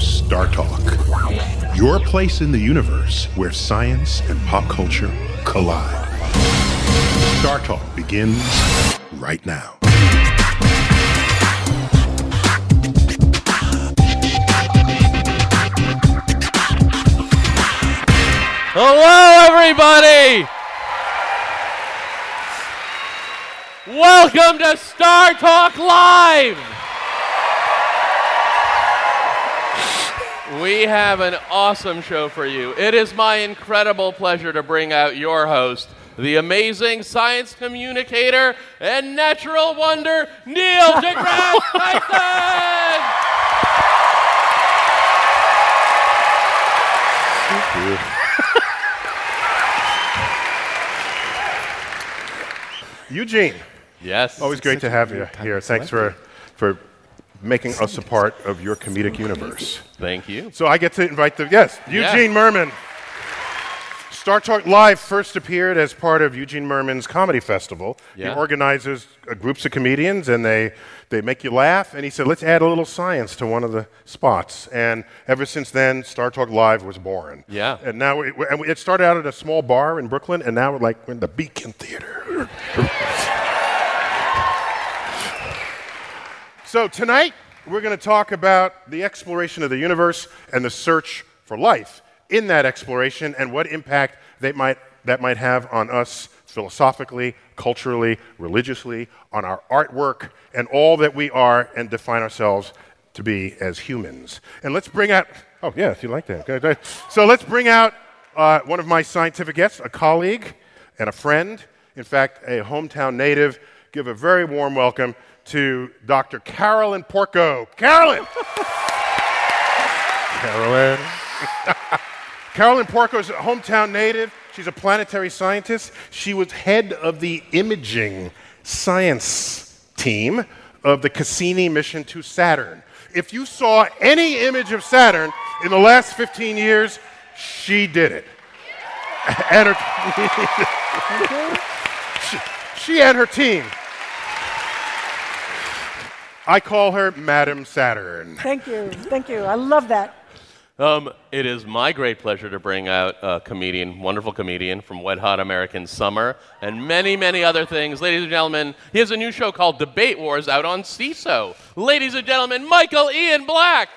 Star Talk, your place in the universe where science and pop culture collide. Star Talk begins right now. Hello, everybody! Welcome to Star Talk Live! We have an awesome show for you. It is my incredible pleasure to bring out your host, the amazing science communicator and natural wonder, Neil deGrasse Tyson! Eugene, Yes. always great to have you here. Thanks for, for making us a part of your comedic universe. Thank you. So I get to invite the, yes, Yeah. Eugene Mirman. Star Talk Live first appeared as part of Eugene Mirman's Comedy Festival. Yeah. He organizes uh, groups of comedians and they, they make you laugh. And he said, let's add a little science to one of the spots. And ever since then, Star Talk Live was born. Yeah. And now it, and it started out at a small bar in Brooklyn, and now we're like we're in the Beacon Theater. So tonight, we're going to talk about the exploration of the universe and the search for life in that exploration and what impact they might, that might have on us philosophically, culturally, religiously, on our artwork, and all that we are and define ourselves to be as humans. And let's bring out, oh, yes, you like that. So let's bring out uh, one of my scientific guests, a colleague and a friend, in fact, a hometown native. Give a very warm welcome to Dr. Carolyn Porco. Carolyn! Carolyn. Carolyn Porco is a hometown native. She's a planetary scientist. She was head of the imaging science team of the Cassini mission to Saturn. If you saw any image of Saturn in the last 15 years, she did it. And her, she, she and her team. I call her Madam Saturn. Thank you. Thank you. I love that. Um, it is my great pleasure to bring out a comedian, wonderful comedian from Wet Hot American Summer and many, many other things. Ladies and gentlemen, he has a new show called Debate Wars out on Seeso. Ladies and gentlemen, Michael Ian Black.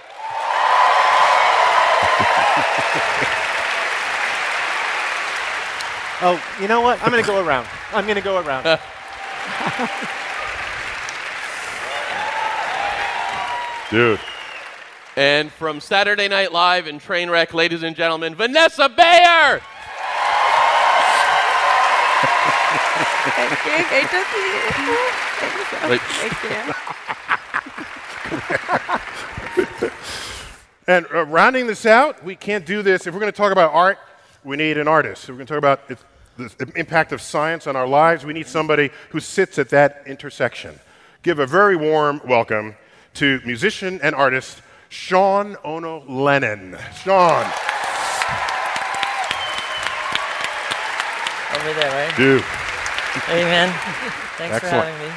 Oh, you know what? I'm going to go around. I'm going to go around. Dude. And from Saturday Night Live and Trainwreck, ladies and gentlemen, Vanessa Bayer. Thank you. Great to see you. Thank you. Thank you. And uh, rounding this out, we can't do this. If we're going to talk about art, we need an artist. If we're going to talk about it, the impact of science on our lives, we need somebody who sits at that intersection. Give a very warm welcome to musician and artist Sean Ono Lennon. Sean. Over there, right? Dude. Amen. Thanks Excellent. for having me.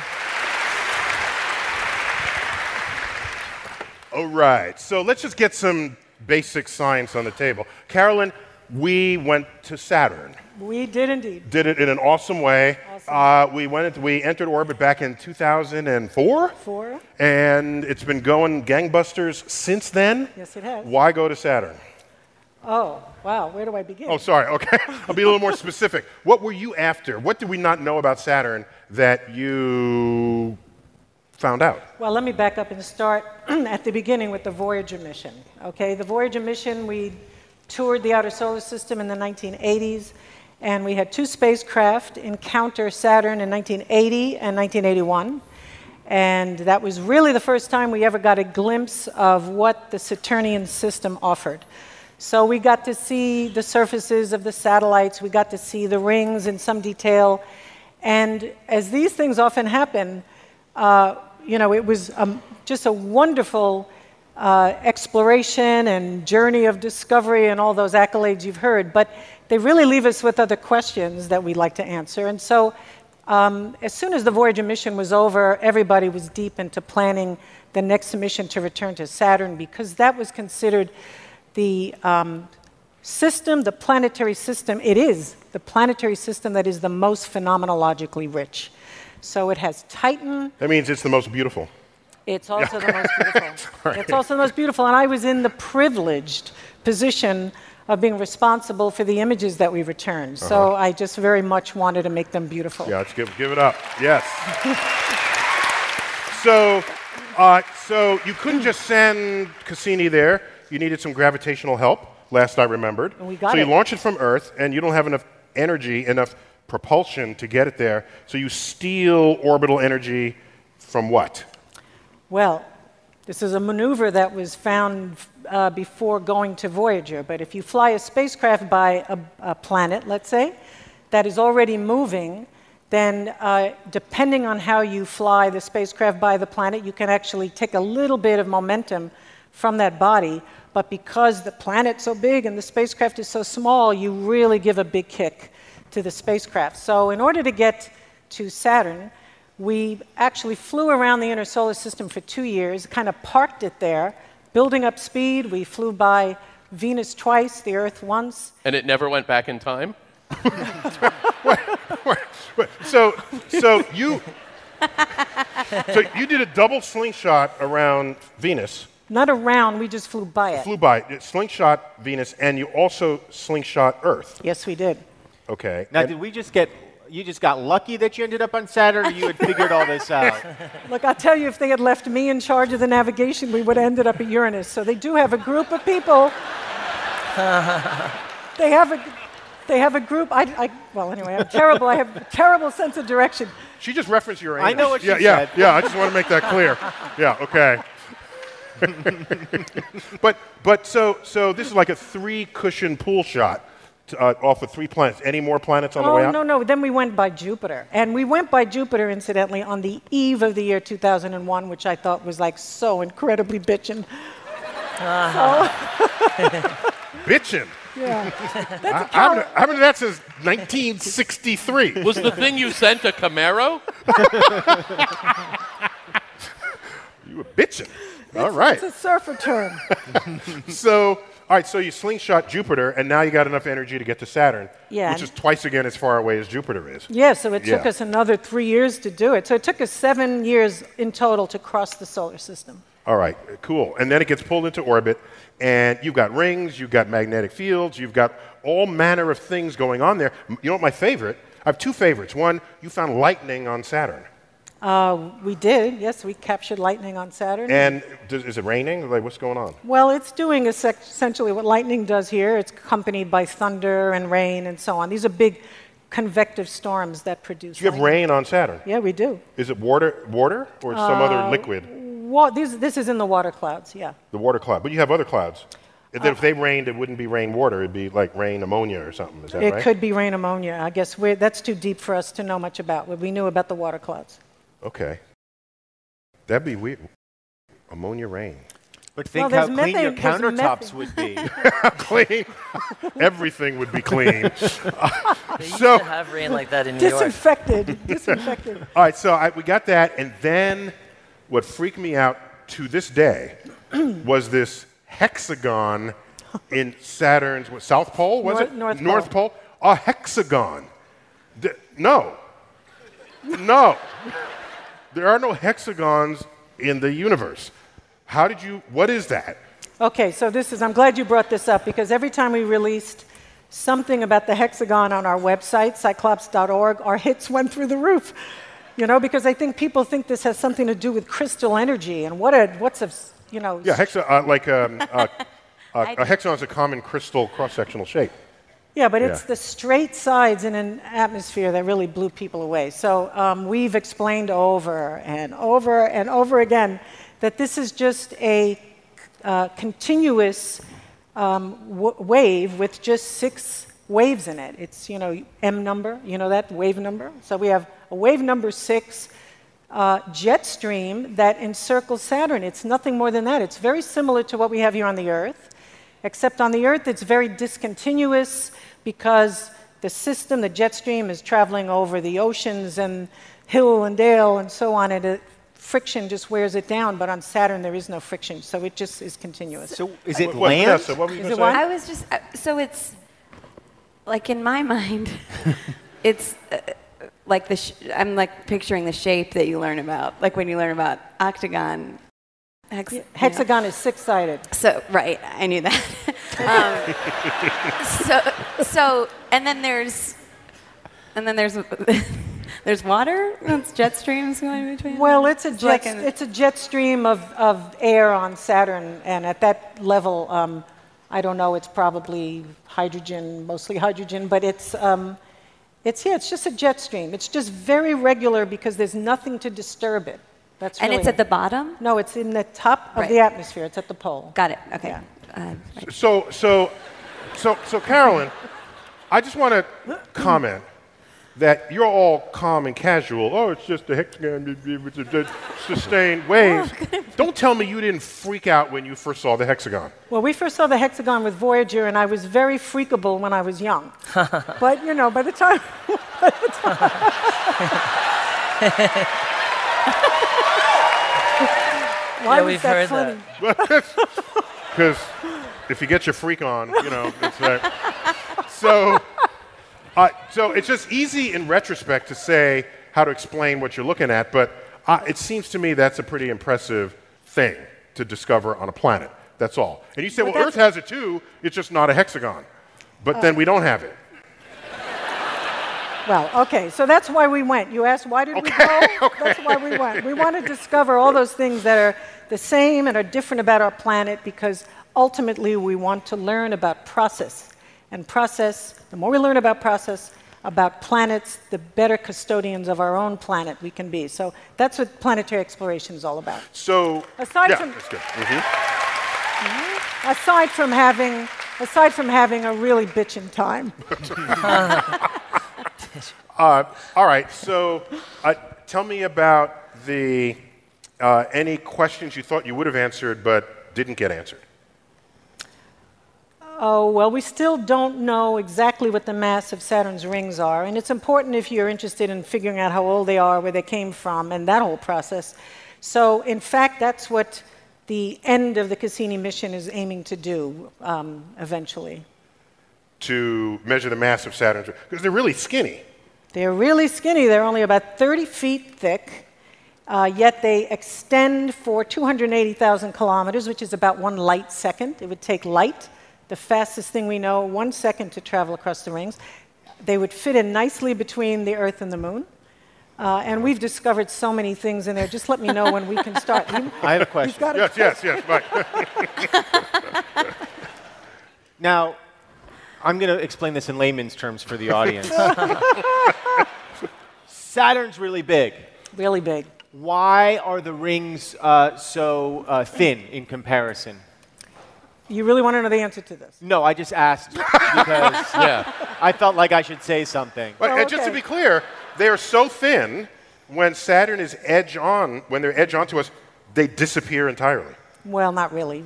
All right, so let's just get some basic science on the table. Carolyn, we went to Saturn. We did indeed. Did it in an awesome way. Uh, we went. Into, we entered orbit back in 2004, Four. and it's been going gangbusters since then. Yes, it has. Why go to Saturn? Oh, wow. Where do I begin? Oh, sorry. Okay, I'll be a little more specific. What were you after? What did we not know about Saturn that you found out? Well, let me back up and start at the beginning with the Voyager mission. Okay, the Voyager mission, we toured the outer solar system in the 1980s, and we had two spacecraft encounter Saturn in 1980 and 1981. And that was really the first time we ever got a glimpse of what the Saturnian system offered. So we got to see the surfaces of the satellites, we got to see the rings in some detail. And as these things often happen, uh, you know, it was um, just a wonderful uh, exploration and journey of discovery and all those accolades you've heard. But they really leave us with other questions that we'd like to answer. And so, um, as soon as the Voyager mission was over, everybody was deep into planning the next mission to return to Saturn because that was considered the um, system, the planetary system. It is the planetary system that is the most phenomenologically rich. So it has Titan. That means it's the most beautiful. It's also the most beautiful. It's also the most beautiful. And I was in the privileged position of being responsible for the images that we returned. So I just very much wanted to make them beautiful. Yeah, let's give, give it up. Yes. so, uh, so you couldn't just send Cassini there. You needed some gravitational help. Last I remembered. And we got so you launch it from Earth, and you don't have enough energy, enough propulsion to get it there. So you steal orbital energy from what? Well, this is a maneuver that was found uh, before going to Voyager. But if you fly a spacecraft by a, a planet, let's say, that is already moving, then uh, depending on how you fly the spacecraft by the planet, you can actually take a little bit of momentum from that body. But because the planet's so big and the spacecraft is so small, you really give a big kick to the spacecraft. So, in order to get to Saturn, we actually flew around the inner solar system for two years, kind of parked it there, building up speed. We flew by Venus twice, the Earth once. And it never went back in time? Wait, So, so you, so you did a double slingshot around Venus, Not around, we just flew by it. flew by it, slingshot Venus, and you also slingshot Earth. Yes, we did. Okay. Now, And- did we just get? You just got lucky that you ended up on Saturn, or you had figured all this out? Look, I'll tell you, if they had left me in charge of the navigation, we would have ended up at Uranus. So they do have a group of people. they have a, they have a group. I, I, well, anyway, I'm terrible. I have a terrible sense of direction. She just referenced Uranus. I know what she yeah, Yeah, said. yeah. I just want to make that clear. Yeah. Okay. but but so so this is like a three cushion pool shot to, uh, off of three planets. Any more planets on the way Oh, out? no, no. Then we went by Jupiter. And we went by Jupiter, incidentally, on the eve of the year 2001, which I thought was like so incredibly bitchin'. Bitchin'. Yeah. I, I, haven't, I haven't done that since 1963. Was the thing you sent a Camaro? you were bitching. All right. It's a surfer term. So, all right. So you slingshot Jupiter, and now you got enough energy to get to Saturn, Yeah, which is twice again as far away as Jupiter is. Yeah, so it took Yeah. us another three years to do it. So it took us seven years in total to cross the solar system. All right, cool. And then it gets pulled into orbit, and you've got rings, you've got magnetic fields, you've got all manner of things going on there. You know what my favorite? I have two favorites. One, you found lightning on Saturn. Uh, we did, yes, we captured lightning on Saturn. And does, is it raining? Like, what's going on? well, it's doing essentially what lightning does here. It's accompanied by thunder and rain and so on. These are big convective storms that produce. You have lightning. rain on Saturn. Yeah, we do. Is it water, water, or some Uh, other liquid? Wa- these, this is in the water clouds, yeah. The water cloud. But you have other clouds. If, if they rained, it wouldn't be rain water. It'd be like rain ammonia or something. Is that It right? could be rain ammonia. I guess we're, that's too deep for us to know much about. We knew about the water clouds. Okay. That'd be weird. Ammonia rain. But think Well, how clean your methane- there's countertops would be. clean. Everything would be clean. They used So- to have rain like that in New York. Disinfected. Disinfected. All right, so I, we got that, and then what freaked me out to this day was this hexagon in Saturn's what, South Pole, was North- it? North North Pole. Pole. A hexagon. D- no. No. There are no hexagons in the universe. How did you, what is that? Okay, so this is, I'm glad you brought this up because every time we released something about the hexagon on our website, ciclops.org, our hits went through the roof. You know, because I think people think this has something to do with crystal energy and what a, what's a, you know, Yeah, hexa, uh, like um, uh, uh, a hexagon is a common crystal cross-sectional shape. Yeah, but it's the straight sides in an atmosphere that really blew people away. So um, we've explained over and over and over again that this is just a uh, continuous um, w- wave with just six waves in it. It's, you know, M number, you know that, wave number? So we have a wave number six uh, jet stream that encircles Saturn. It's nothing more than that. It's very similar to what we have here on the Earth, except on the Earth it's very discontinuous because the system, the jet stream, is traveling over the oceans and hill and dale and so on, and it, friction just wears it down. But on Saturn there is no friction, so it just is continuous. So is it What- what- land? Vanessa, what were you Is going it to what? say? I was just uh, so it's like in my mind, it's uh, like the sh- I'm like picturing the shape that you learn about, like when you learn about octagon. Hex- know. Hexagon is six-sided. So right, I knew that. um, so so and then there's and then there's there's water. That's jet streams going between. Well, it's a It's jet. like an- it's a jet stream of, of air on Saturn, and at that level, um, I don't know. It's probably hydrogen, mostly hydrogen, but it's um, it's yeah. It's just a jet stream. It's just very regular because there's nothing to disturb it. That's and really it's at the bottom. no. It's in the top of Right. the atmosphere. It's at the pole. Got it. Okay. Yeah. Uh, right. So, so, so, so, Carolyn, I just want to comment that you're all calm and casual. Oh, it's just a hexagon, it's a- sustained waves. Don't tell me you didn't freak out when you first saw the hexagon. Well, we first saw the hexagon with Voyager, and I was very freakable when I was young. but you know, by the time, by the time Why Yeah, was we've that heard funny? Because if you get your freak on, you know, it's like. So, uh, so it's just easy in retrospect to say how to explain what you're looking at, but uh, it seems to me that's a pretty impressive thing to discover on a planet. That's all. And you say, But well, Earth has it too, it's just not a hexagon. But then we don't have it. Well, okay, so that's why we went. You asked why did we go? That's why we went. We want to discover all those things that are the same and are different about our planet because ultimately we want to learn about process. And process, the more we learn about process, about planets, the better custodians of our own planet we can be. So that's what planetary exploration is all about. So, Aside yeah, from- that's good. Mhm. Aside from having, aside from having a really bitchin' time. Uh, all right, so uh, tell me about the uh, any questions you thought you would have answered but didn't get answered. Oh, well, we still don't know exactly what the mass of Saturn's rings are, and it's important if you're interested in figuring out how old they are, where they came from, and that whole process. So, in fact, that's what the end of the Cassini mission is aiming to do um, eventually. To measure the mass of Saturn's because they're really skinny. They're really skinny, they're only about 30 feet thick, uh, yet they extend for 280,000 kilometers, which is about one light second. It would take light, the fastest thing we know, one second to travel across the rings. They would fit in nicely between the Earth and the Moon. Uh, and we've discovered so many things in there. Just let me know when we can start. You- I have a question. got a Yes, yes, yes. Right. Now, I'm going to explain this in layman's terms for the audience. Saturn's really big. Really big. Why are the rings uh, so uh, thin in comparison? You really want to know the answer to this? No, I just asked because Yeah. I felt like I should say something. But Oh, and just to be clear, they are so thin when Saturn is edge on, when they're edge on to us, they disappear entirely. Well, not really.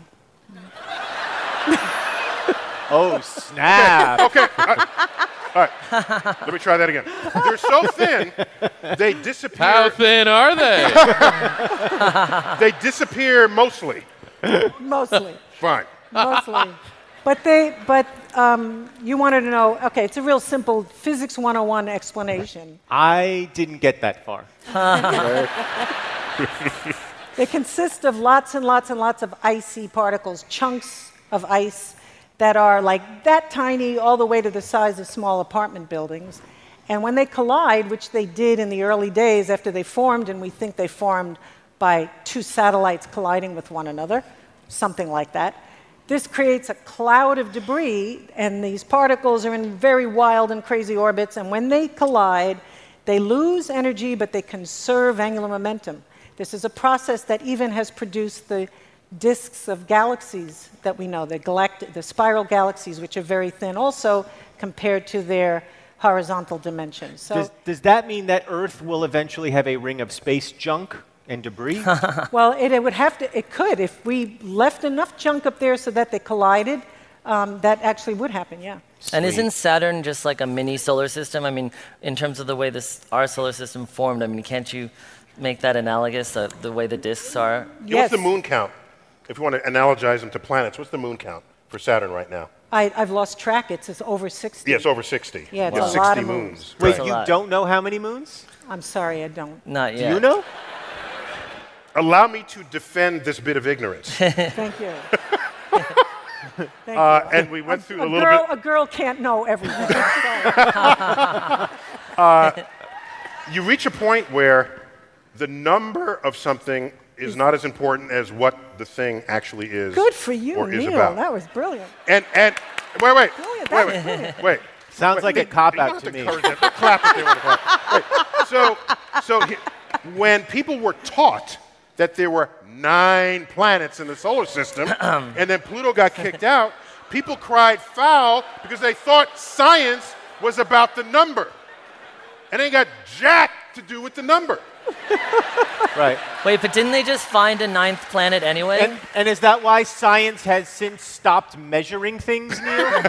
Oh, snap. Okay. I- all right. Let me try that again. They're so thin, they disappear. How thin are they? They disappear mostly. Mostly. Fine. Mostly. But they, but um, you wanted to know. Okay, it's a real simple physics 101 explanation. I didn't get that far. They consist of lots and lots and lots of icy particles, chunks of ice that are like that tiny, all the way to the size of small apartment buildings. And when they collide, which they did in the early days after they formed, and we think they formed by two satellites colliding with one another, something like that, this creates a cloud of debris, and these particles are in very wild and crazy orbits. And when they collide, they lose energy, but they conserve angular momentum. This is a process that even has produced the disks of galaxies that we know, the, galact- the spiral galaxies, which are very thin also compared to their horizontal dimensions. So, Does, does that mean that Earth will eventually have a ring of space junk and debris? well, it, it would have to, it could, if we left enough junk up there so that they collided, um, that actually would happen, yeah. And isn't Saturn just like a mini solar system? I mean, in terms of the way this our solar system formed, I mean, can't you make that analogous uh, the way the disks are? Yeah, What's the moon count? If you want to analogize them to planets, what's the moon count for Saturn right now? I, I've lost track. It's, it's over 60. Yeah, it's over 60. Yeah, it's You a have lot of moons. moons. Wait, That's a you don't know how many moons? I'm sorry, I don't. Not yet. Do you know? Allow me to defend this bit of ignorance. Thank you. Thank Uh, you. and we went through a, a little girl, bit. A girl can't know everything. I'm. You reach a point where the number of something is not as important as what the thing actually is. Good for you, or is Neil. about. That was brilliant. And and wait, wait, Brilliant. wait, wait, brilliant. wait. Sounds Wait, like they- a cop out to me. encourage them. They'll clap if they want to clap. Wait, so, so he- when people were taught that there were nine planets in the solar system, and then Pluto got kicked out, people cried foul because they thought science was about the number, and it ain't got jack to do with the number. Right. Wait, but didn't they just find a ninth planet anyway? And, and is that why science has since stopped measuring things, Neil?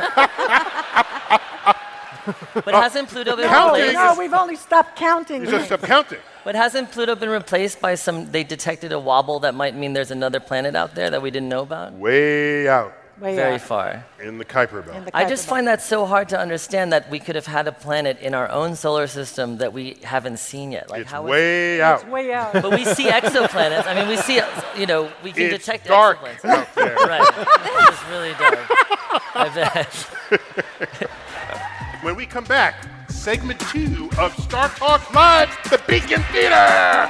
but uh, hasn't Pluto been No, Counting replaced? no, we've only stopped counting. You just stop counting. But hasn't Pluto been replaced by some? They detected a wobble that might mean there's another planet out there that we didn't know about. Way out Way Very out far. in the Kuiper Belt. in the I just Kuiper find that so hard to understand that we could have had a planet in our own solar system that we haven't seen yet. Like it's how is- way Belt. out. It's way out. But we see exoplanets. I mean, we see, you know, we can It's detect dark exoplanets. out there. Right. It's really dark. I bet. When we come back, segment two of Star Talk Live, the Beacon Theater.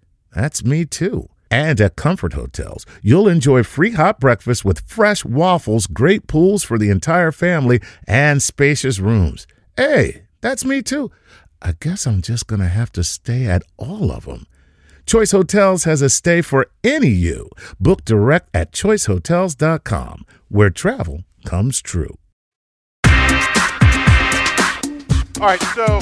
That's me too. And at Comfort Hotels, you'll enjoy free hot breakfast with fresh waffles, great pools for the entire family, and spacious rooms. Hey, that's me too. I guess I'm just going to have to stay at all of them. Choice Hotels has a stay for any you. Book direct at choicehotels.com, where travel comes true. All right, so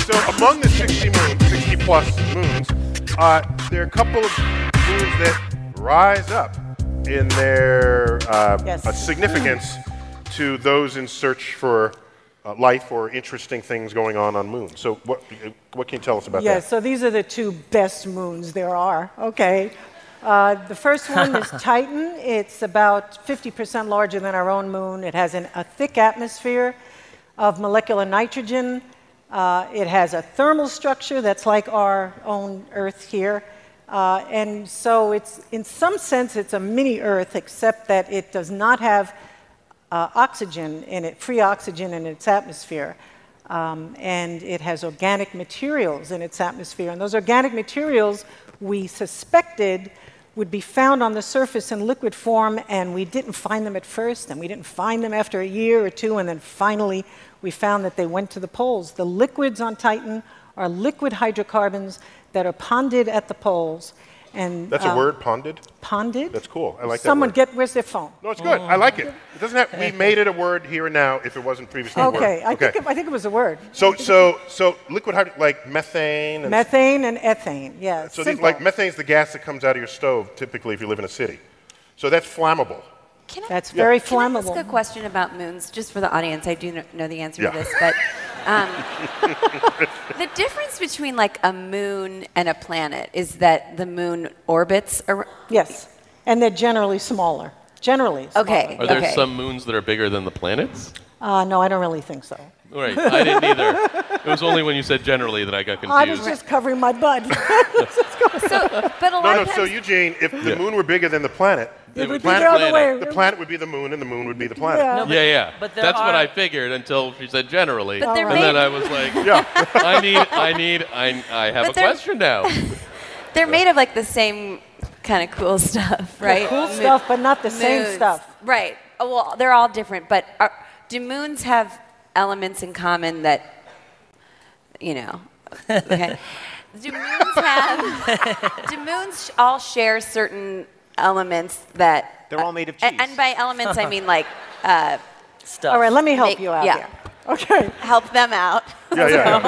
so among the 60 moons, 60 plus moons, uh, there are a couple of moons that rise up in their uh, Yes. significance to those in search for uh, life or interesting things going on on moons. So what what can you tell us about Yes, that? so these are the two best moons there are. Okay. Uh, the first one is Titan. It's about 50% larger than our own moon. It has an, a thick atmosphere of molecular nitrogen. Uh, it has a thermal structure that's like our own Earth here. Uh, and so it's, in some sense, it's a mini Earth, except that it does not have uh, oxygen in it, free oxygen in its atmosphere. Um, and it has organic materials in its atmosphere. And those organic materials we suspected would be found on the surface in liquid form, and we didn't find them at first, and we didn't find them after a year or two, and then finally we found that they went to the poles. The liquids on Titan are liquid hydrocarbons that are ponded at the poles. And That's a uh, word, ponded. Ponded. That's cool. I like that Someone get where's their phone? No, it's good. I like it. It doesn't have. We made it a word here and now. If it wasn't previously a word. Okay, I think it, I think it was a word. So so so liquid hydro like methane. And Methane and ethane. Yeah. So these, like methane's the gas that comes out of your stove typically if you live in a city. So that's flammable. Can I, That's very can I flammable. ask a question about moons, just for the audience? I do know the answer Yeah. to this, but um, the difference between like a moon and a planet is that the moon orbits around. Yes, and they're generally smaller. Generally. Okay. Are there okay. some moons that are bigger than the planets? Uh, no, I don't really think so. Right, I didn't either. It was only when you said generally that I got confused. I was just covering my butt. So, but a lot No, no. of So Eugene, if the Yeah. moon were bigger than the planet, it would be planet- the other planet. way. the planet would be the moon, and the moon would be the planet. Yeah. yeah, yeah. But there That's what I figured until she said generally. But they're and then I was like, Yeah. I need, I need, I, I have But a question now. they're made of like the same kind of cool stuff, right? cool Mo- stuff, but not the same stuff. Right. Oh, Well, they're all different, but are, do moons have elements in common that, you know? Okay. do moons have? do moons all share certain elements that? They're all made of cheese. And by elements, I mean like uh, Stuff. All right, let me help Make- you out yeah. here. Okay, help them out. Yeah, yeah.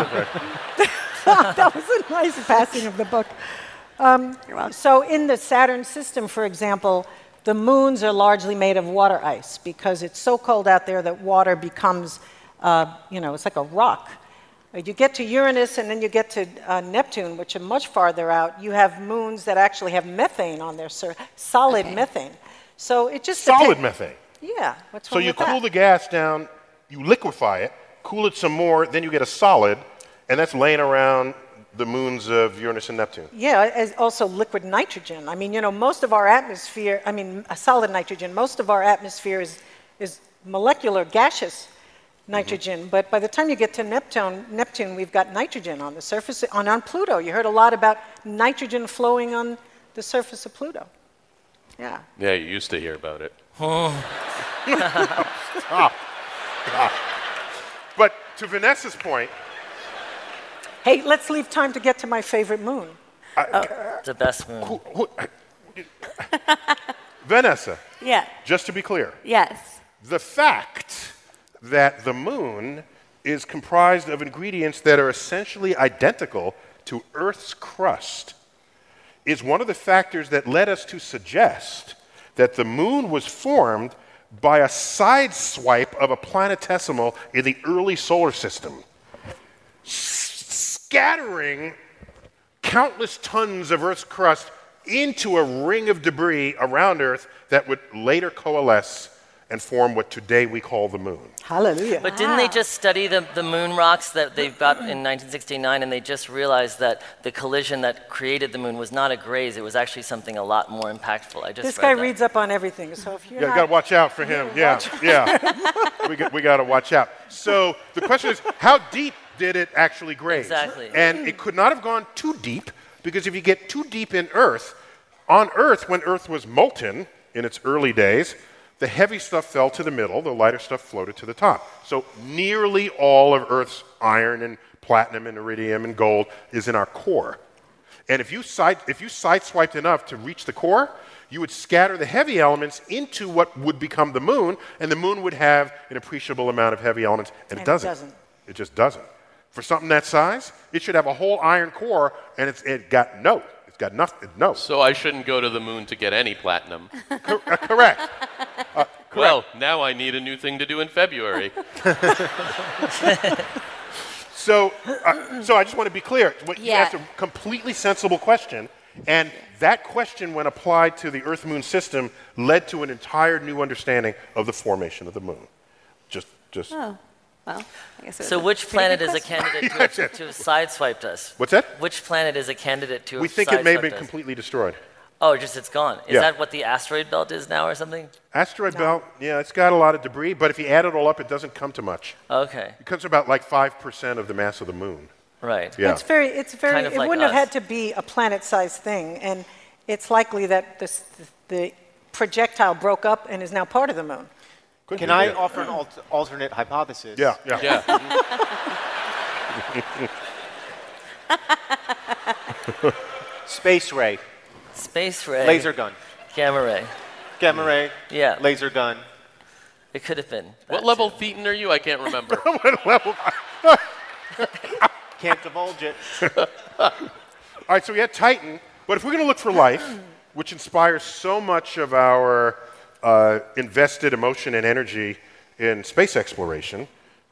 yeah, right. that was a nice passing of the book. Um, You're welcome. So, in the Saturn system, for example, the moons are largely made of water ice because it's so cold out there that water becomes, uh, you know, it's like a rock. You get to Uranus and then you get to uh, Neptune, which are much farther out. You have moons that actually have methane on their surface, solid Okay. methane. So it just Solid depen- methane. Yeah. What's So you with that? cool the gas down, you liquefy it, cool it some more, then you get a solid, and that's laying around the moons of Uranus and Neptune. Yeah, as also liquid nitrogen. I mean, you know, most of our atmosphere, I mean, a solid nitrogen, most of our atmosphere is, is molecular gaseous Mm-hmm. nitrogen. But by the time you get to Neptune, Neptune, we've got nitrogen on the surface. On, on Pluto, you heard a lot about nitrogen flowing on the surface of Pluto. Yeah. Yeah, you used to hear about it. Oh. But to Vanessa's point, Hey, let's leave time to get to my favorite moon. Uh, the best moon. who- who- Vanessa, Yeah. just to be clear, Yes. the fact that the moon is comprised of ingredients that are essentially identical to Earth's crust is one of the factors that led us to suggest that the moon was formed by a side swipe of a planetesimal in the early solar system, scattering countless tons of Earth's crust into a ring of debris around Earth that would later coalesce and form what today we call the moon. Hallelujah. But didn't they ah. just study the, the moon rocks that they've got in 1969 and they just realized that the collision that created the moon was not a graze, it was actually something a lot more impactful. I just this read guy that. reads up on everything, so if you're Yeah, you got to watch out for him. Yeah, yeah. we got, we got to watch out. So the question is, how deep did it actually graze? Exactly. And it could not have gone too deep because if you get too deep in Earth, on Earth, when Earth was molten in its early days, the heavy stuff fell to the middle, the lighter stuff floated to the top. So nearly all of Earth's iron and platinum and iridium and gold is in our core. And if you, side, if you sideswiped enough to reach the core, you would scatter the heavy elements into what would become the moon, and the moon would have an appreciable amount of heavy elements, and, And it it doesn't. doesn't. It just doesn't. For something that size, it should have a whole iron core, and it's it got no. It's got nothing. No. So I shouldn't go to the moon to get any platinum. Cor- uh, correct. Well, now I need a new thing to do in February. So, uh, so I just want to be clear. What- You asked a completely sensible question, and that question, when applied to the Earth-Moon system, led to an entire new understanding of the formation of the moon. Just, just. Oh, well, I guess it was So a which pretty planet good is a question. candidate to, have, to have sideswiped us? What's that? Which planet is a candidate to We have think it may have sideswiped been us? completely destroyed. Oh, just it's gone. Is Yeah. that what the asteroid belt is now or something? Asteroid belt, yeah, it's got a lot of debris, but if you add it all up, it doesn't come to much. Okay, It comes to about like 5% of the mass of the moon. right. Yeah. It's very, it's very, Kind of it like wouldn't have us. had to be a planet-sized thing, and it's likely that this, the projectile broke up and is now part of the moon. Could Can be, I yeah. offer an al- alternate hypothesis? Yeah, yeah. Yeah. Space ray, Space ray. laser gun, Gamma ray. gamma ray, Yeah. laser gun. It could have been. what level too. thetan are you? I can't remember. what level? Can't divulge it. All right, so we had Titan, but if we're going to look for life, which inspires so much of our uh, invested emotion and energy in space exploration,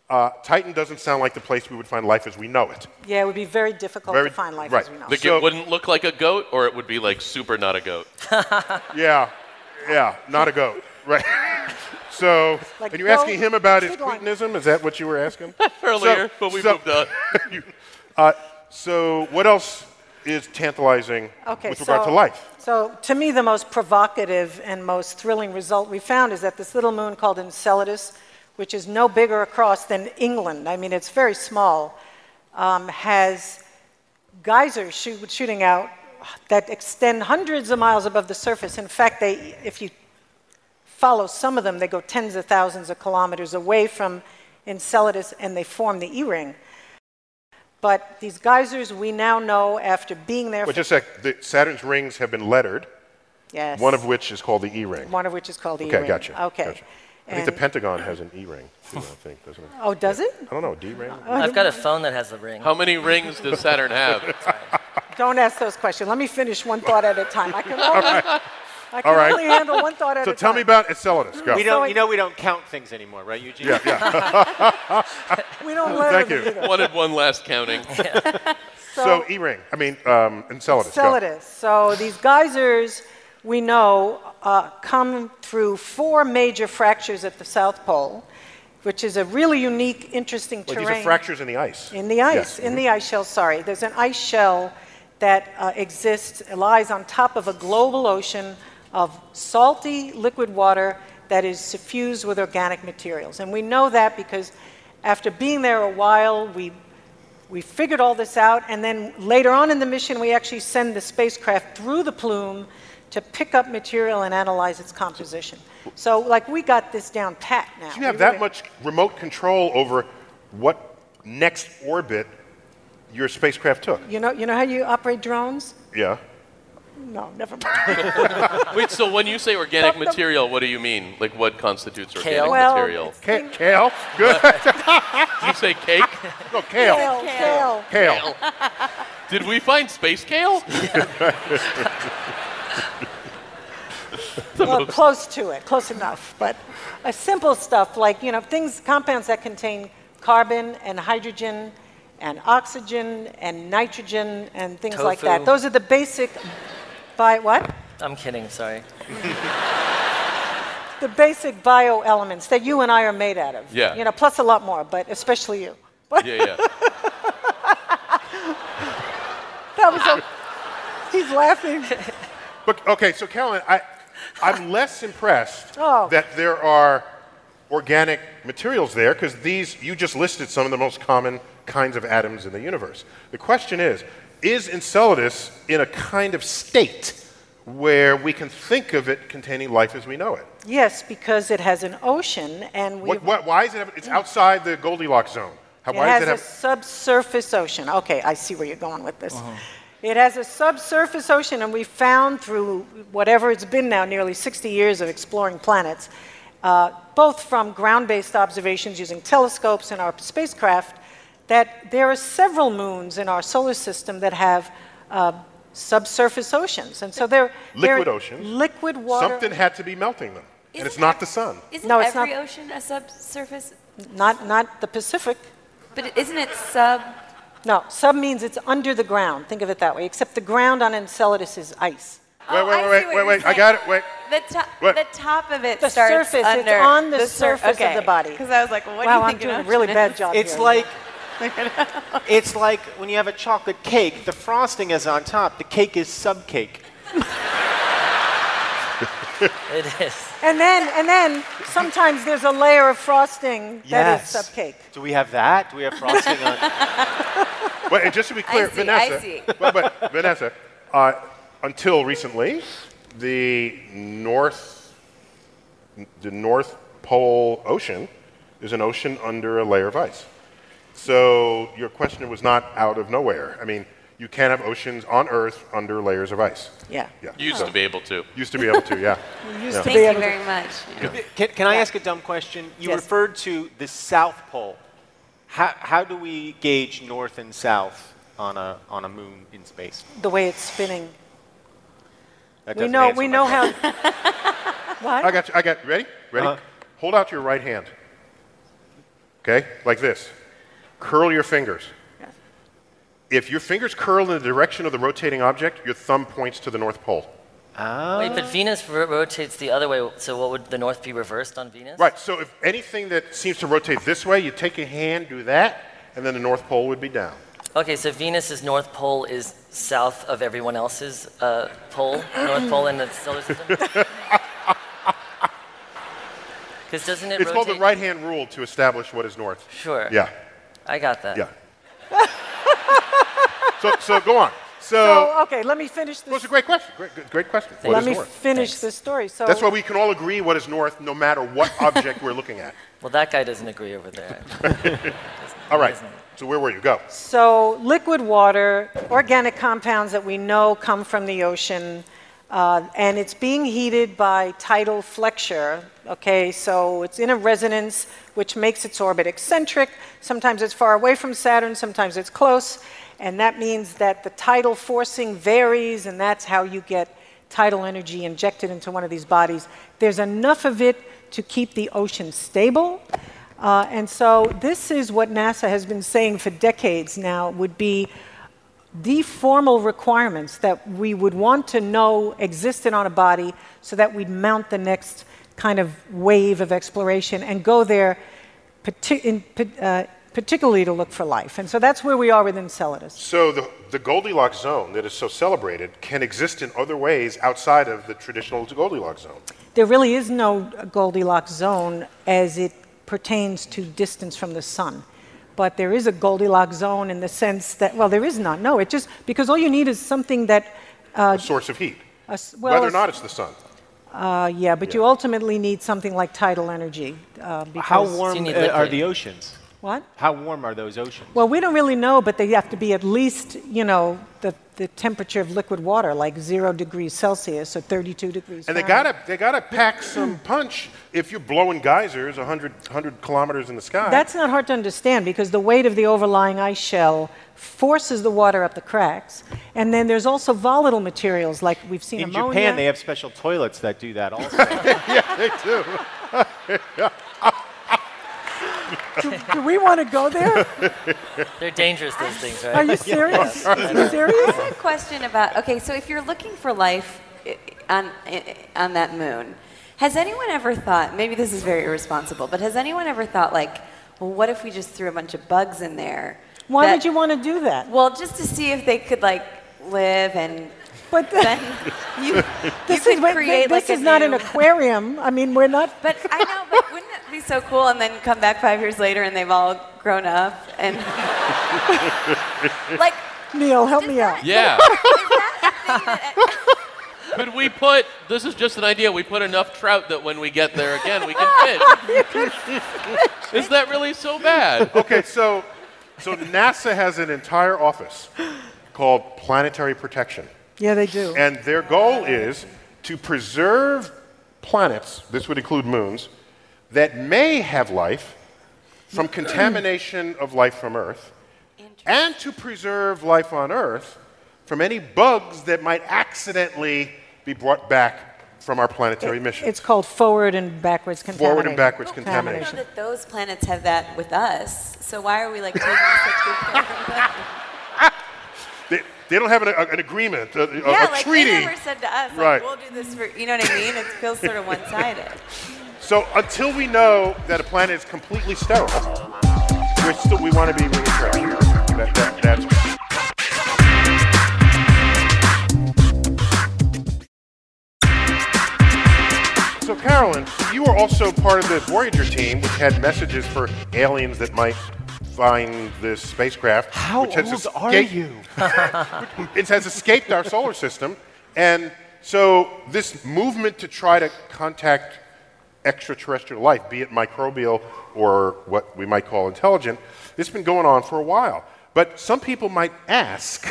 uh, Titan doesn't sound like the place we would find life as we know it. Yeah, it would be very difficult Very- to find life right. as we know. Like So- it wouldn't look like a goat, or it would be like super not a goat. Yeah, yeah, not a goat, right? so, Like and you're asking him about his big cretinism? Is that what you were asking? Earlier, So- but we so- moved on. uh, so, what else is tantalizing Okay, with regard so, to life? So, to me, the most provocative and most thrilling result we found is that this little moon called Enceladus, which is no bigger across than England, I mean, it's very small, um, has geysers shoot, shooting out that extend hundreds of miles above the surface. In fact, they, if you follow some of them, they go tens of thousands of kilometers away from Enceladus and they form the E ring. But these geysers, we now know after being there Well, for just a sec. The Saturn's rings have been lettered, Yes. one of which is called the E ring. One of which is called the Okay, E-ring. gotcha. Okay. gotcha. I think the Pentagon has an E ring, too, I think, doesn't it? oh, does it? I don't know, D ring? Oh, I've got a phone that has a ring. How many rings does Saturn have? Don't ask those questions. Let me finish one thought at a time. I can only, I can All right. only handle one thought at So a tell me about Enceladus. Go. We don't, So you know, we don't count things anymore, right, Eugene? Yeah, yeah. We don't learn Thank you. either. Wanted one last counting. So E ring. I mean, um, Enceladus. go. Enceladus. So these geysers, we know, uh, come through four major fractures at the South Pole, which is a really unique, interesting Well, terrain. these are fractures in the ice. In the ice, Yes. in the ice shell, sorry. There's an ice shell that uh, exists, lies on top of a global ocean of salty liquid water that is suffused with organic materials. And we know that because after being there a while, we, we figured all this out, and then later on in the mission, we actually send the spacecraft through the plume to pick up material and analyze its composition. So, like, we got this down pat now. Do you have We that really- much remote control over what next orbit your spacecraft took? You know, you know how you operate drones? Yeah. No, never mind. Wait, so when you say organic Fuck them. material, what do you mean? Like what constitutes organic Kale? Well, material? it's- Ka- kale? Good. Did you say cake? no, kale. Kale, kale. Kale. kale. Did we find space kale? Well, close to it, close enough. But a simple stuff like, you know, things, compounds that contain carbon and hydrogen and oxygen and nitrogen and things like that. Those are the basic by what? I'm kidding, sorry. The basic bio elements that you and I are made out of. Yeah. You know, plus a lot more, but especially you. Yeah, yeah. That was a, he's laughing. But okay, so Carolyn, I, I'm less impressed Oh. that there are organic materials there because these you just listed some of the most common kinds of atoms in the universe. The question is, is Enceladus in a kind of state where we can think of it containing life as we know it? Yes, because it has an ocean and we What, what, why is it? Have, it's outside the Goldilocks zone. How, It has does it a subsurface ocean. Okay, I see where you're going with this. Uh-huh. It has a subsurface ocean, and we found through whatever it's been now, nearly 60 years of exploring planets, uh, both from ground based observations using telescopes and our spacecraft, that there are several moons in our solar system that have uh, subsurface oceans. And so they're Liquid they're oceans? Liquid water. Something had to be melting them, and it's Isn't not the sun. Isn't No, it's every not- ocean a subsurface? Not, not the Pacific. But isn't it sub? No, sub means it's under the ground. Think of it that way. Except the ground on Enceladus is ice. Wait, Oh, wait, I see wait, wait, wait. I got it. Wait. The, top, What? the top of it The starts surface, it's under on the sur- surface of okay. the body. Because I was like, what wow, do you think? I'm think? doing a really bad job It's here. like it's like when you have a chocolate cake, the frosting is on top, the cake is subcake. It is. And then, and then sometimes there's a layer of frosting that is Yes. subcake. Do we have that? Do we have frosting on? Wait, and just to be clear, I see, I Vanessa. see. But, but Vanessa, uh, until recently, the North, the North Pole Ocean is an ocean under a layer of ice. So your question was not out of nowhere. I mean, you can have oceans on Earth under layers of ice. Yeah. Yeah. Used So- to be able to. Used to be able to, yeah. Used Yeah. to be Thank you able to- very much. Yeah. Can, can I ask a dumb question? You Yes. referred to the South Pole. How, how do we gauge north and south on a, on a moon in space? The way it's spinning. That We know, we know how. what? I got you. I got ready? Ready? Uh-huh. Hold out your right hand. Okay? Like this. Curl your fingers. If your fingers curl in the direction of the rotating object, your thumb points to the North Pole. Wait, but Venus ro- rotates the other way, so what would the north be reversed on Venus? Right, so if anything that seems to rotate this way, you take your hand, do that, and then the North Pole would be down. Okay, so Venus's north pole is south of everyone else's uh, pole, north pole in the solar system. Because doesn't it It's rotate? called the right hand rule to establish what is north. Sure. Yeah, I got that. yeah. so, so go on. So, So, okay, let me finish well, it's this. a great question. Great, good- great question. What Let is me north? finish the story. So That's why we can all agree what is north, no matter what object we're looking at. Well, that guy doesn't agree over there. All right. So where were you? Go. So, liquid water, organic compounds that we know come from the ocean, uh, and it's being heated by tidal flexure. Okay, so it's in a resonance which makes its orbit eccentric. Sometimes it's far away from Saturn, sometimes it's close, and that means that the tidal forcing varies, and that's how you get tidal energy injected into one of these bodies. There's enough of it to keep the ocean stable. Uh, and so this is what NASA has been saying for decades now would be the formal requirements that we would want to know existed on a body so that we'd mount the next kind of wave of exploration and go there in, uh, particularly to look for life. And so that's where we are with Enceladus. So the, the Goldilocks zone that is so celebrated can exist in other ways outside of the traditional Goldilocks zone. There really is no Goldilocks zone as it pertains to distance from the sun. But there is a Goldilocks zone in the sense that, well, there is not. No, it just, because all you need is something that, a source of heat. a well, Whether or not it's the sun. Uh, yeah, but you ultimately need something like tidal energy. Uh, because, How warm need uh, are liquid. the oceans? What? How warm are those oceans? Well, we don't really know, but they have to be at least, you know, the, the temperature of liquid water, like zero degrees Celsius or 32 degrees And they gotta, they gotta pack some punch if you're blowing geysers 100, 100 kilometers in the sky. That's not hard to understand because the weight of the overlying ice shell forces the water up the cracks. And then there's also volatile materials like we've seen In ammonia. Japan, they have special toilets that do that also. yeah, they do. do, do we want to go there? They're dangerous, those things, right? Are you serious? Are you serious? I have a question about okay, so if you're looking for life on on that moon, has anyone ever thought? Maybe this is very irresponsible, but has anyone ever thought like, well, what if we just threw a bunch of bugs in there? Why that- would you want to do that? Well, just to see if they could like live and But then you, this you is could wait, create this like is a not new, an aquarium. I mean, we're not. But I know, but wouldn't it be so cool? And then come back five years later and they've all grown up and like Neil, help me out. Yeah. that that? Could we put, this is just an idea, we put enough trout that when we get there again, we can fish. is that really so bad? Okay, so, so NASA has an entire office called Planetary Protection. Yeah, they do. And their goal is to preserve planets, this would include moons, that may have life from contamination of life from Earth, and to preserve life on Earth from any bugs that might accidentally be brought back from our planetary mission. It's called forward and backwards contamination. Forward and backwards I know contamination. that those planets have that with us. So why are we like taking such good care of them? They, they don't have an, a- an agreement, a, a- Yeah, a like treaty. they never said to us, like, we'll do this for, you know what I mean? It feels sort of one-sided. So until we know that a planet is completely sterile, we're still, we want to be really careful. That, that, that's So, Carolyn, you were also part of the Voyager team, which had messages for aliens that might find this spacecraft. How which has old are you? it has escaped our solar system. And so, this movement to try to contact extraterrestrial life, be it microbial or what we might call intelligent, this has been going on for a while. But some people might ask,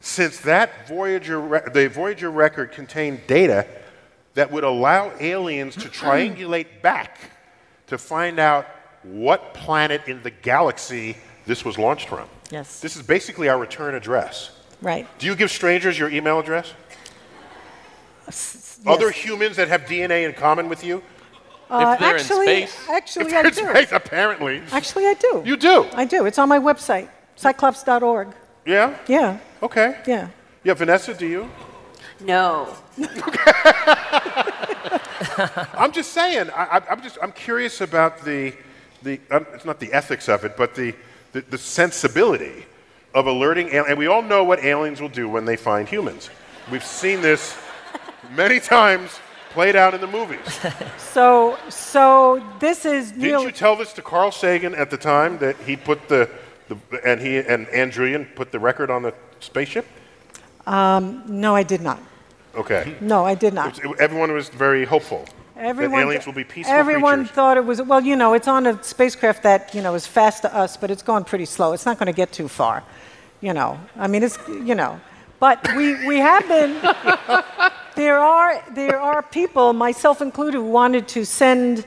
since that Voyager, re- the Voyager record contained data that would allow aliens to triangulate back to find out what planet in the galaxy this was launched from. Yes. This is basically our return address. Right. Do you give strangers your email address? Other humans that have DNA in common with you? Uh, if they're actually, in space. actually, If I they're do. in space, apparently. Actually, I do. You do? I do. It's on my website, ciclops.org. Yeah? Yeah, Okay. yeah. Yeah, Vanessa, do you? No. I'm just saying. I, I, I'm just. I'm curious about the, the. Um, it's not the ethics of it, but the, the, the sensibility of alerting. al- And we all know what aliens will do when they find humans. We've seen this many times played out in the movies. So, so this is Didn't Neil. you tell this to Carl Sagan at the time that he put the, the and he and Ann Druyan put the record on the spaceship? Um, no, I did not. Okay. No, I did not. It- everyone was very hopeful Everyone, that aliens will be peaceful everyone creatures. thought it was well, you know, it's on a spacecraft that you know is fast to us, but it's going pretty slow. It's not going to get too far, you know. I mean, it's you know, but we we have been. there are there are people, myself included, who wanted to send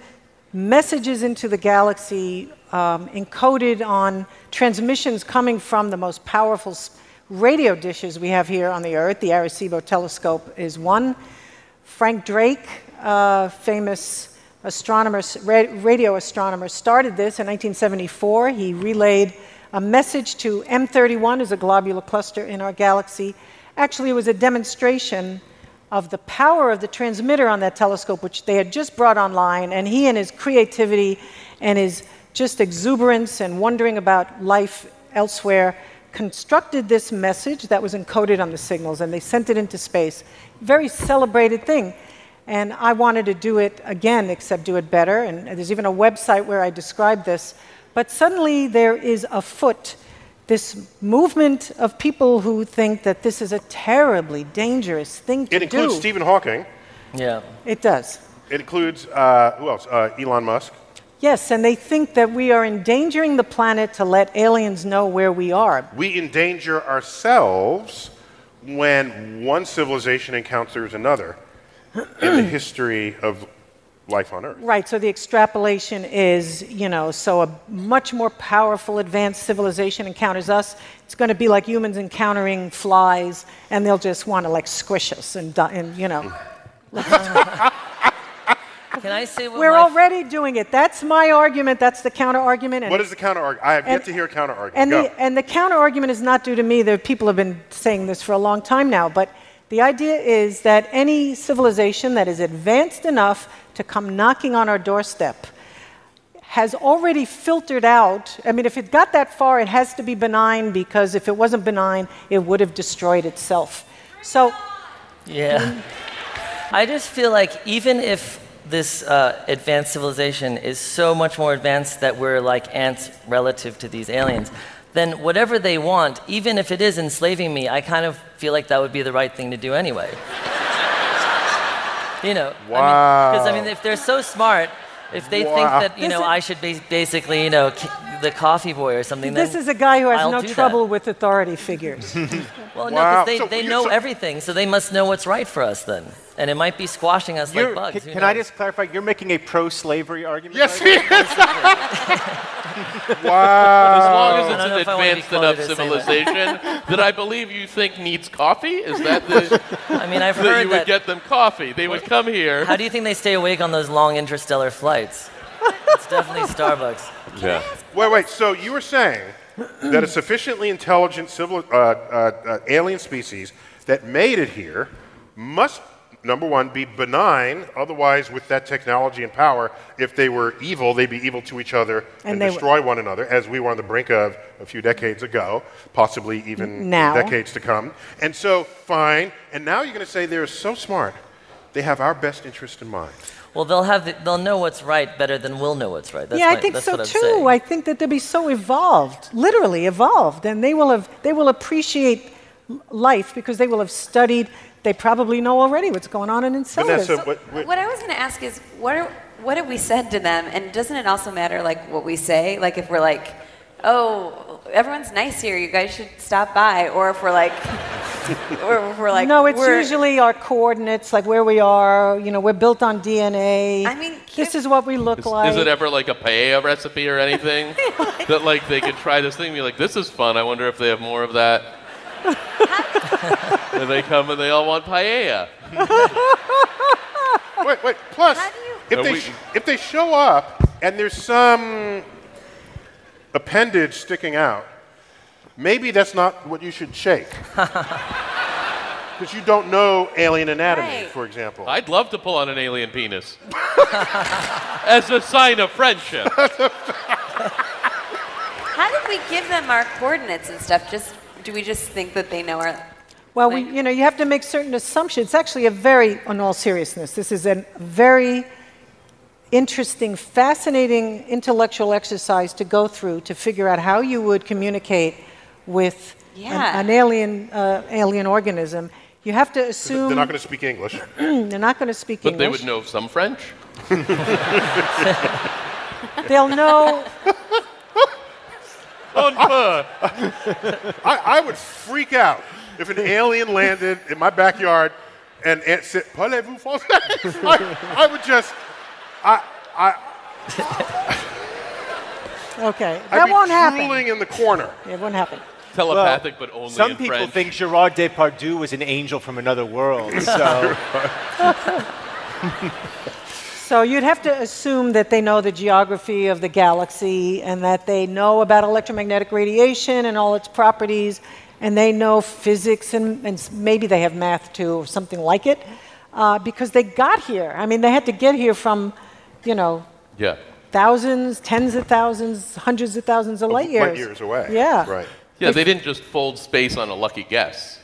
messages into the galaxy um, encoded on transmissions coming from the most powerful radio dishes we have here on the Earth. The Arecibo telescope is one. Frank Drake, uh, famous astronomer, radio astronomer, started this in 1974. He relayed a message to M31, is a globular cluster in our galaxy. Actually, it was a demonstration of the power of the transmitter on that telescope, which they had just brought online, and he and his creativity and his just exuberance and wondering about life elsewhere constructed this message that was encoded on the signals, and they sent it into space. Very celebrated thing. And I wanted to do it again, except do it better. And there's even a website where I describe this. But suddenly there is afoot this movement of people who think that this is a terribly dangerous thing to do. It includes do. Stephen Hawking. Yeah. It does. It includes uh, who else? Uh, Elon Musk. Yes, and they think that we are endangering the planet to let aliens know where we are. We endanger ourselves when one civilization encounters another in the history of life on Earth. Right, so the extrapolation is, you know, so a much more powerful, advanced civilization encounters us. It's going to be like humans encountering flies, and they'll just want to like squish us and, di- and you know. Can I say what We're my already doing it. That's my argument. That's the counter argument. What is the counter argument? I have yet to hear a counter argument. And Go. the, and the counter argument is not due to me. The people have been saying this for a long time now. But the idea is that any civilization that is advanced enough to come knocking on our doorstep has already filtered out. I mean, if it got that far, it has to be benign because if it wasn't benign, it would have destroyed itself. So, Yeah. I just feel like even if this uh, advanced civilization is so much more advanced that we're like ants relative to these aliens, then whatever they want, even if it is enslaving me, I kind of feel like that would be the right thing to do anyway. You know, because I mean, if they're so smart, if they think that you This know is- I should be basically you know the coffee boy or something, this then is a guy who has I'll no do that. trouble with authority figures. Well, no, because they, So they know so- everything, so they must know what's right for us then. And it might be squashing us like bugs. can can I just clarify? You're making a pro-slavery argument. yes, right he is. wow. As long as it's an I wanna be advanced enough quoted as saying civilization that I believe you think needs coffee, is that the, I mean, I've that heard you would get them coffee? They would come here. How do you think they stay awake on those long interstellar flights? It's definitely Starbucks. Yeah. Wait, wait. So you were saying that a sufficiently intelligent civil, uh, uh, uh, alien species that made it here must, number one, be benign. Otherwise, with that technology and power, if they were evil, they'd be evil to each other and, And they w- destroy one another, as we were on the brink of a few decades ago, possibly even Now. decades to come. And so, fine. And now you're going to say they're so smart, they have our best interest in mind. Well, they'll have the, they'll know what's right better than we'll know what's right. That's yeah, my- I think that's so too. saying. I think that they'll be so evolved, literally evolved, and they will have they will appreciate life because they will have studied. They probably know already what's going on in Enceladus. Vanessa, what, what, What I was going to ask is, what are, what have we said to them? And doesn't it also matter like what we say? Like if we're like, oh, everyone's nice here, you guys should stop by, or if we're like, or if we're like, no, it's we're- usually our coordinates, like where we are. You know, we're built on DNA. I mean, this is what we look Is, like. is it ever like a paella recipe or anything that like they could try this thing and be like, this is fun. I wonder if they have more of that. and they come and they all want paella. wait, wait. Plus, How do you- if they we- sh- if they show up and there's some appendage sticking out, maybe that's not what you should shake. Because you don't know alien anatomy, Right. for example. I'd love to pull on an alien penis as a sign of friendship. How did we give them our coordinates and stuff? Just do we just think that they know our? Well, we, you know, you have to make certain assumptions. It's actually a very, in all seriousness, this is a very interesting, fascinating intellectual exercise to go through to figure out how you would communicate with an- Yeah. an, alien, uh, alien organism. You have to assume They're not going to speak English. they're not going to speak English. But they would know some French. They'll know. I, I would freak out if an alien landed in my backyard and, and said, Parlez-vous français? I, I would just, I, I, Okay, I'd that be won't happen. drooling in the corner. It won't happen. Telepathic, but only Some in people French. think Gerard Depardieu was an angel from another world. So So you'd have to assume that they know the geography of the galaxy and that they know about electromagnetic radiation and all its properties, and they know physics and, and maybe they have math too or something like it, uh, because they got here. I mean, they had to get here from, you know, Yeah. thousands, tens of thousands, hundreds of thousands of light years. Light years away. Yeah. Right. Yeah, they didn't just fold space on a lucky guess.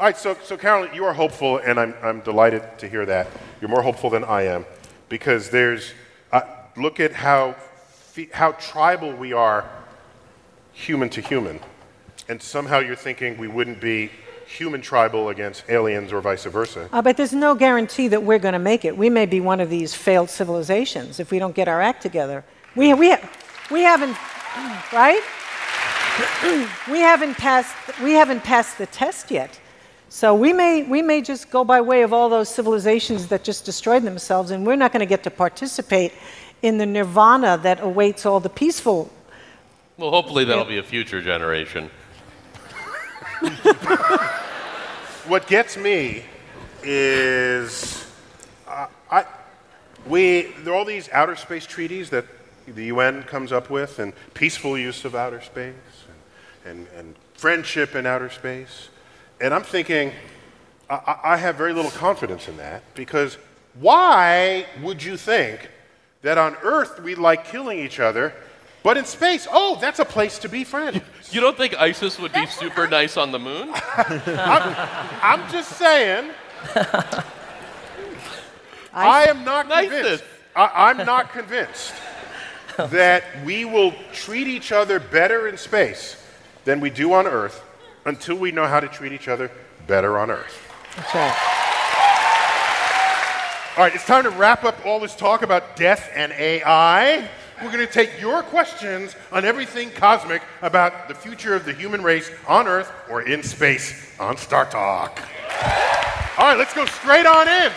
All right, so, so Carolyn, you are hopeful, and I'm, I'm delighted to hear that. You're more hopeful than I am because there's, uh, look at how, how tribal we are human to human. And somehow you're thinking we wouldn't be human tribal against aliens or vice versa. Uh, but there's no guarantee that we're going to make it. We may be one of these failed civilizations if we don't get our act together. We, we, we haven't, right? we haven't passed. We haven't passed the test yet. So we may, we may just go by way of all those civilizations that just destroyed themselves, and we're not going to get to participate in the nirvana that awaits all the peaceful. Well, hopefully that'll be a future generation. What gets me is uh, I, We, there are all these outer space treaties that the UN comes up with, and peaceful use of outer space, and, and, and friendship in outer space. And I'm thinking, I, I have very little confidence in that because why would you think that on Earth we like killing each other, but in space, oh, that's a place to be friends? You don't think ISIS would be super nice on the moon? I'm, I'm just saying. I am not convinced. I, I'm not convinced that we will treat each other better in space than we do on Earth until we know how to treat each other better on Earth. That's right. All right, it's time to wrap up all this talk about death and AI. We're going to take your questions on everything cosmic about the future of the human race on Earth or in space on StarTalk. All right, let's go straight on in.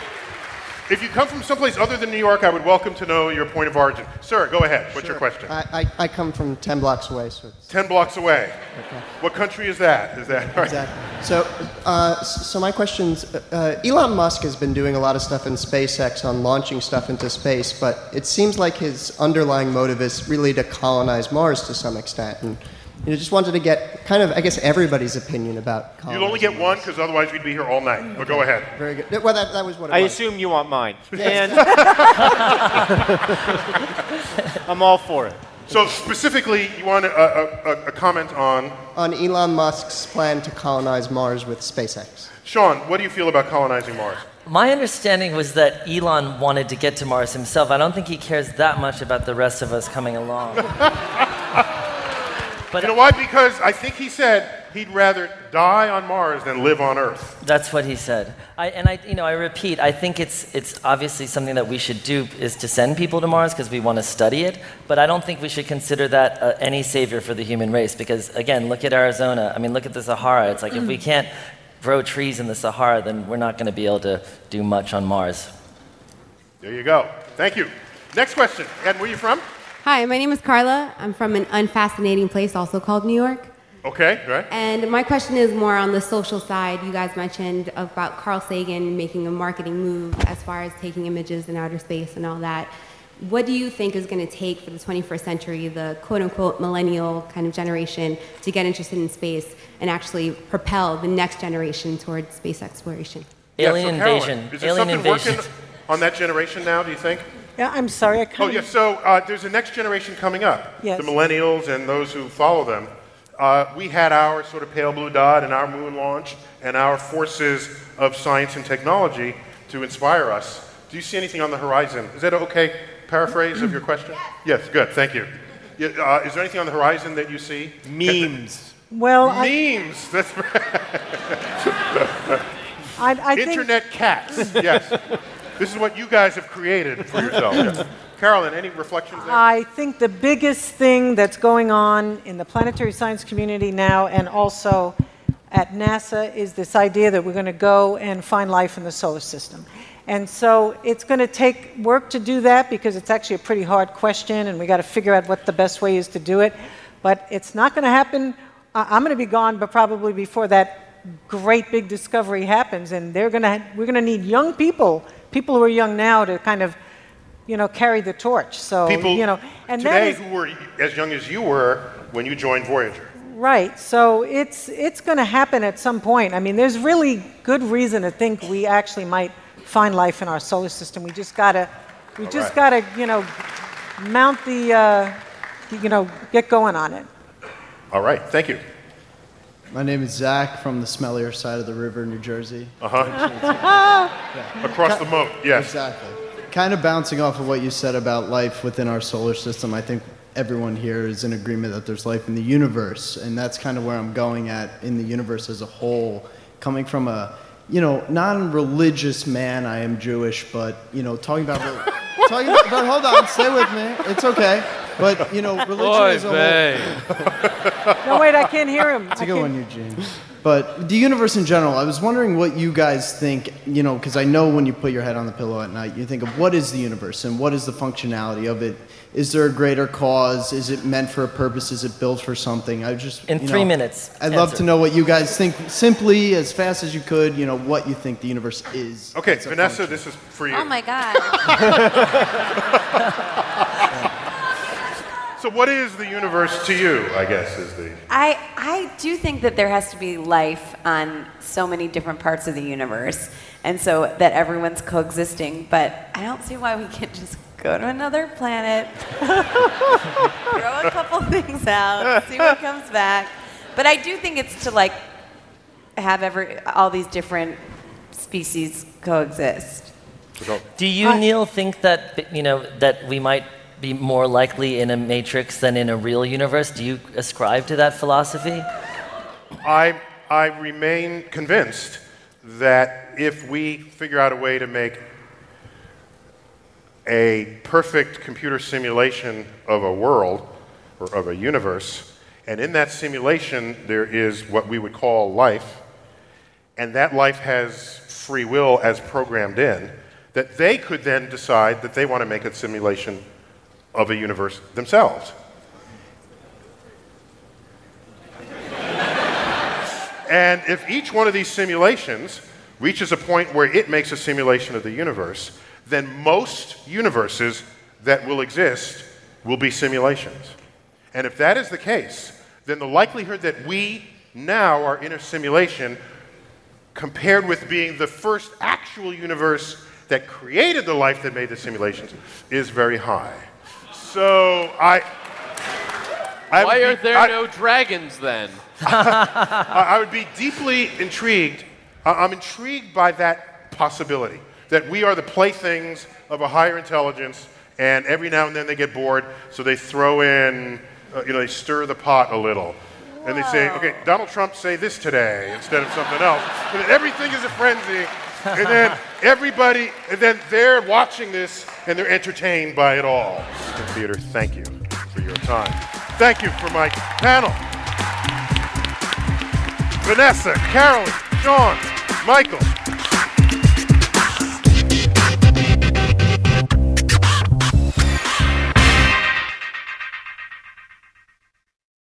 If you come from someplace other than New York, I would welcome to know your point of origin. Sir, go ahead. What's your question? I, I, I come from 10 blocks away, so it's 10 blocks away. okay. What country is that? Is that right? Exactly. So, uh, s- so my question's uh, Elon Musk has been doing a lot of stuff in SpaceX on launching stuff into space, but it seems like his underlying motive is really to colonize Mars to some extent. And you know, just wanted to get kind of, I guess, everybody's opinion about You'll only get one because otherwise we'd be here all night. But go ahead. Very good. Well, that, that was what it I was. assume you want mine. And I'm all for it. So specifically, you want a, a, a, a comment on On Elon Musk's plan to colonize Mars with SpaceX. Sean? What do you feel about colonizing Mars? My understanding was that Elon wanted to get to Mars himself. I don't think he cares that much about the rest of us coming along. but You know why? Because I think he said he'd rather die on Mars than live on Earth. That's what he said. I, and I, you know, I repeat, I think it's, it's obviously something that we should do is to send people to Mars because we want to study it. But I don't think we should consider that uh, any savior for the human race because, again, look at Arizona. I mean, look at the Sahara. It's like if we can't grow trees in the Sahara, then we're not going to be able to do much on Mars. There you go. Thank you. Next question. And where are you from? Hi, my name is Carla. I'm from an unfascinating place also called New York. Okay, right. And my question is more on the social side. You guys mentioned about Carl Sagan making a marketing move as far as taking images in outer space and all that. What do you think is going to take for the 21st century, the quote unquote millennial kind of generation, to get interested in space and actually propel the next generation towards space exploration? Alien yeah, so Carolyn, invasion. Is there Alien something invasion. working on that generation now, do you think? Yeah, I'm sorry. I can't. Oh, yeah. So uh, there's a next generation coming up. Yes. The millennials and those who follow them. Uh, we had our sort of pale blue dot and our moon launch and our forces of science and technology to inspire us. Do you see anything on the horizon? Is that okay paraphrase of your question? Yes, good. Thank you. Uh, is there anything on the horizon that you see? Memes. Well, I, Memes. That's I, I think Internet cats. Yes. This is what you guys have created for yourselves. Carolyn, any reflections there? I think the biggest thing that's going on in the planetary science community now and also at NASA is this idea that we're going to go and find life in the solar system. And so it's going to take work to do that because it's actually a pretty hard question and we got to figure out what the best way is to do it. But it's not going to happen. I- I'm going to be gone, but probably before that great big discovery happens. And they're going to, we're going to need young people, people who are young now, to kind of you know, carry the torch. So, People you know, and today is, who were as young as you were when you joined Voyager. right. So it's it's going to happen at some point. I mean, there's really good reason to think we actually might find life in our solar system. We just gotta, we All just right. gotta, you know, mount the, uh, you know, get going on it. All right, thank you. My name is Zach from the smellier side of the river, New Jersey. Uh huh. Across the moat, yes. Exactly. Kind of bouncing off of what you said about life within our solar system, I think everyone here is in agreement that there's life in the universe, and that's kind of where I'm going at in the universe as a whole. Coming from a, you know, non-religious man, I am Jewish, but you know, talking about, talking about, but hold on, stay with me. It's okay. But you know, religion Oy is a vey. whole. No, wait, I can't hear him. It's a I good can't- one, Eugene. But the universe in general, I was wondering what you guys think, you know, because I know when you put your head on the pillow at night, you think of what is the universe and what is the functionality of it? Is there a greater cause? Is it meant for a purpose? Is it built for something? I just In you three know, minutes, I'd love to know what you guys think, simply as fast as you could. You know what you think the universe is. Okay, Vanessa, function. this is for you. Oh my God. So, what is the universe to you? I guess is the. I, I do think that there has to be life on so many different parts of the universe, and so that everyone's coexisting. But I don't see why we can't just go to another planet, throw a couple things out, see what comes back. But I do think it's to like have every all these different species coexist. Do you, uh, Neil, think that you know that we might be more likely in a matrix than in a real universe? Do you ascribe to that philosophy? I, I remain convinced that if we figure out a way to make a perfect computer simulation of a world or of a universe, and in that simulation there is what we would call life, and that life has free will as programmed in, that they could then decide that they want to make a simulation of a universe themselves. And if each one of these simulations reaches a point where it makes a simulation of the universe, then most universes that will exist will be simulations. And if that is the case, then the likelihood that we now are in a simulation compared with being the first actual universe that created the life that made the simulations is very high. So I. I Why are be- there I- no dragons then? I I would be deeply intrigued. I'm intrigued by that possibility that we are the playthings of a higher intelligence, and every now and then they get bored, so they throw in, uh, you know, they stir the pot a little. And they say, okay, Donald Trump say this today instead of something else. And everything is a frenzy. And then everybody, and then they're watching this and they're entertained by it all. Theater, thank you for your time. Thank you for my panel. Vanessa, Carolyn, Sean, Michael,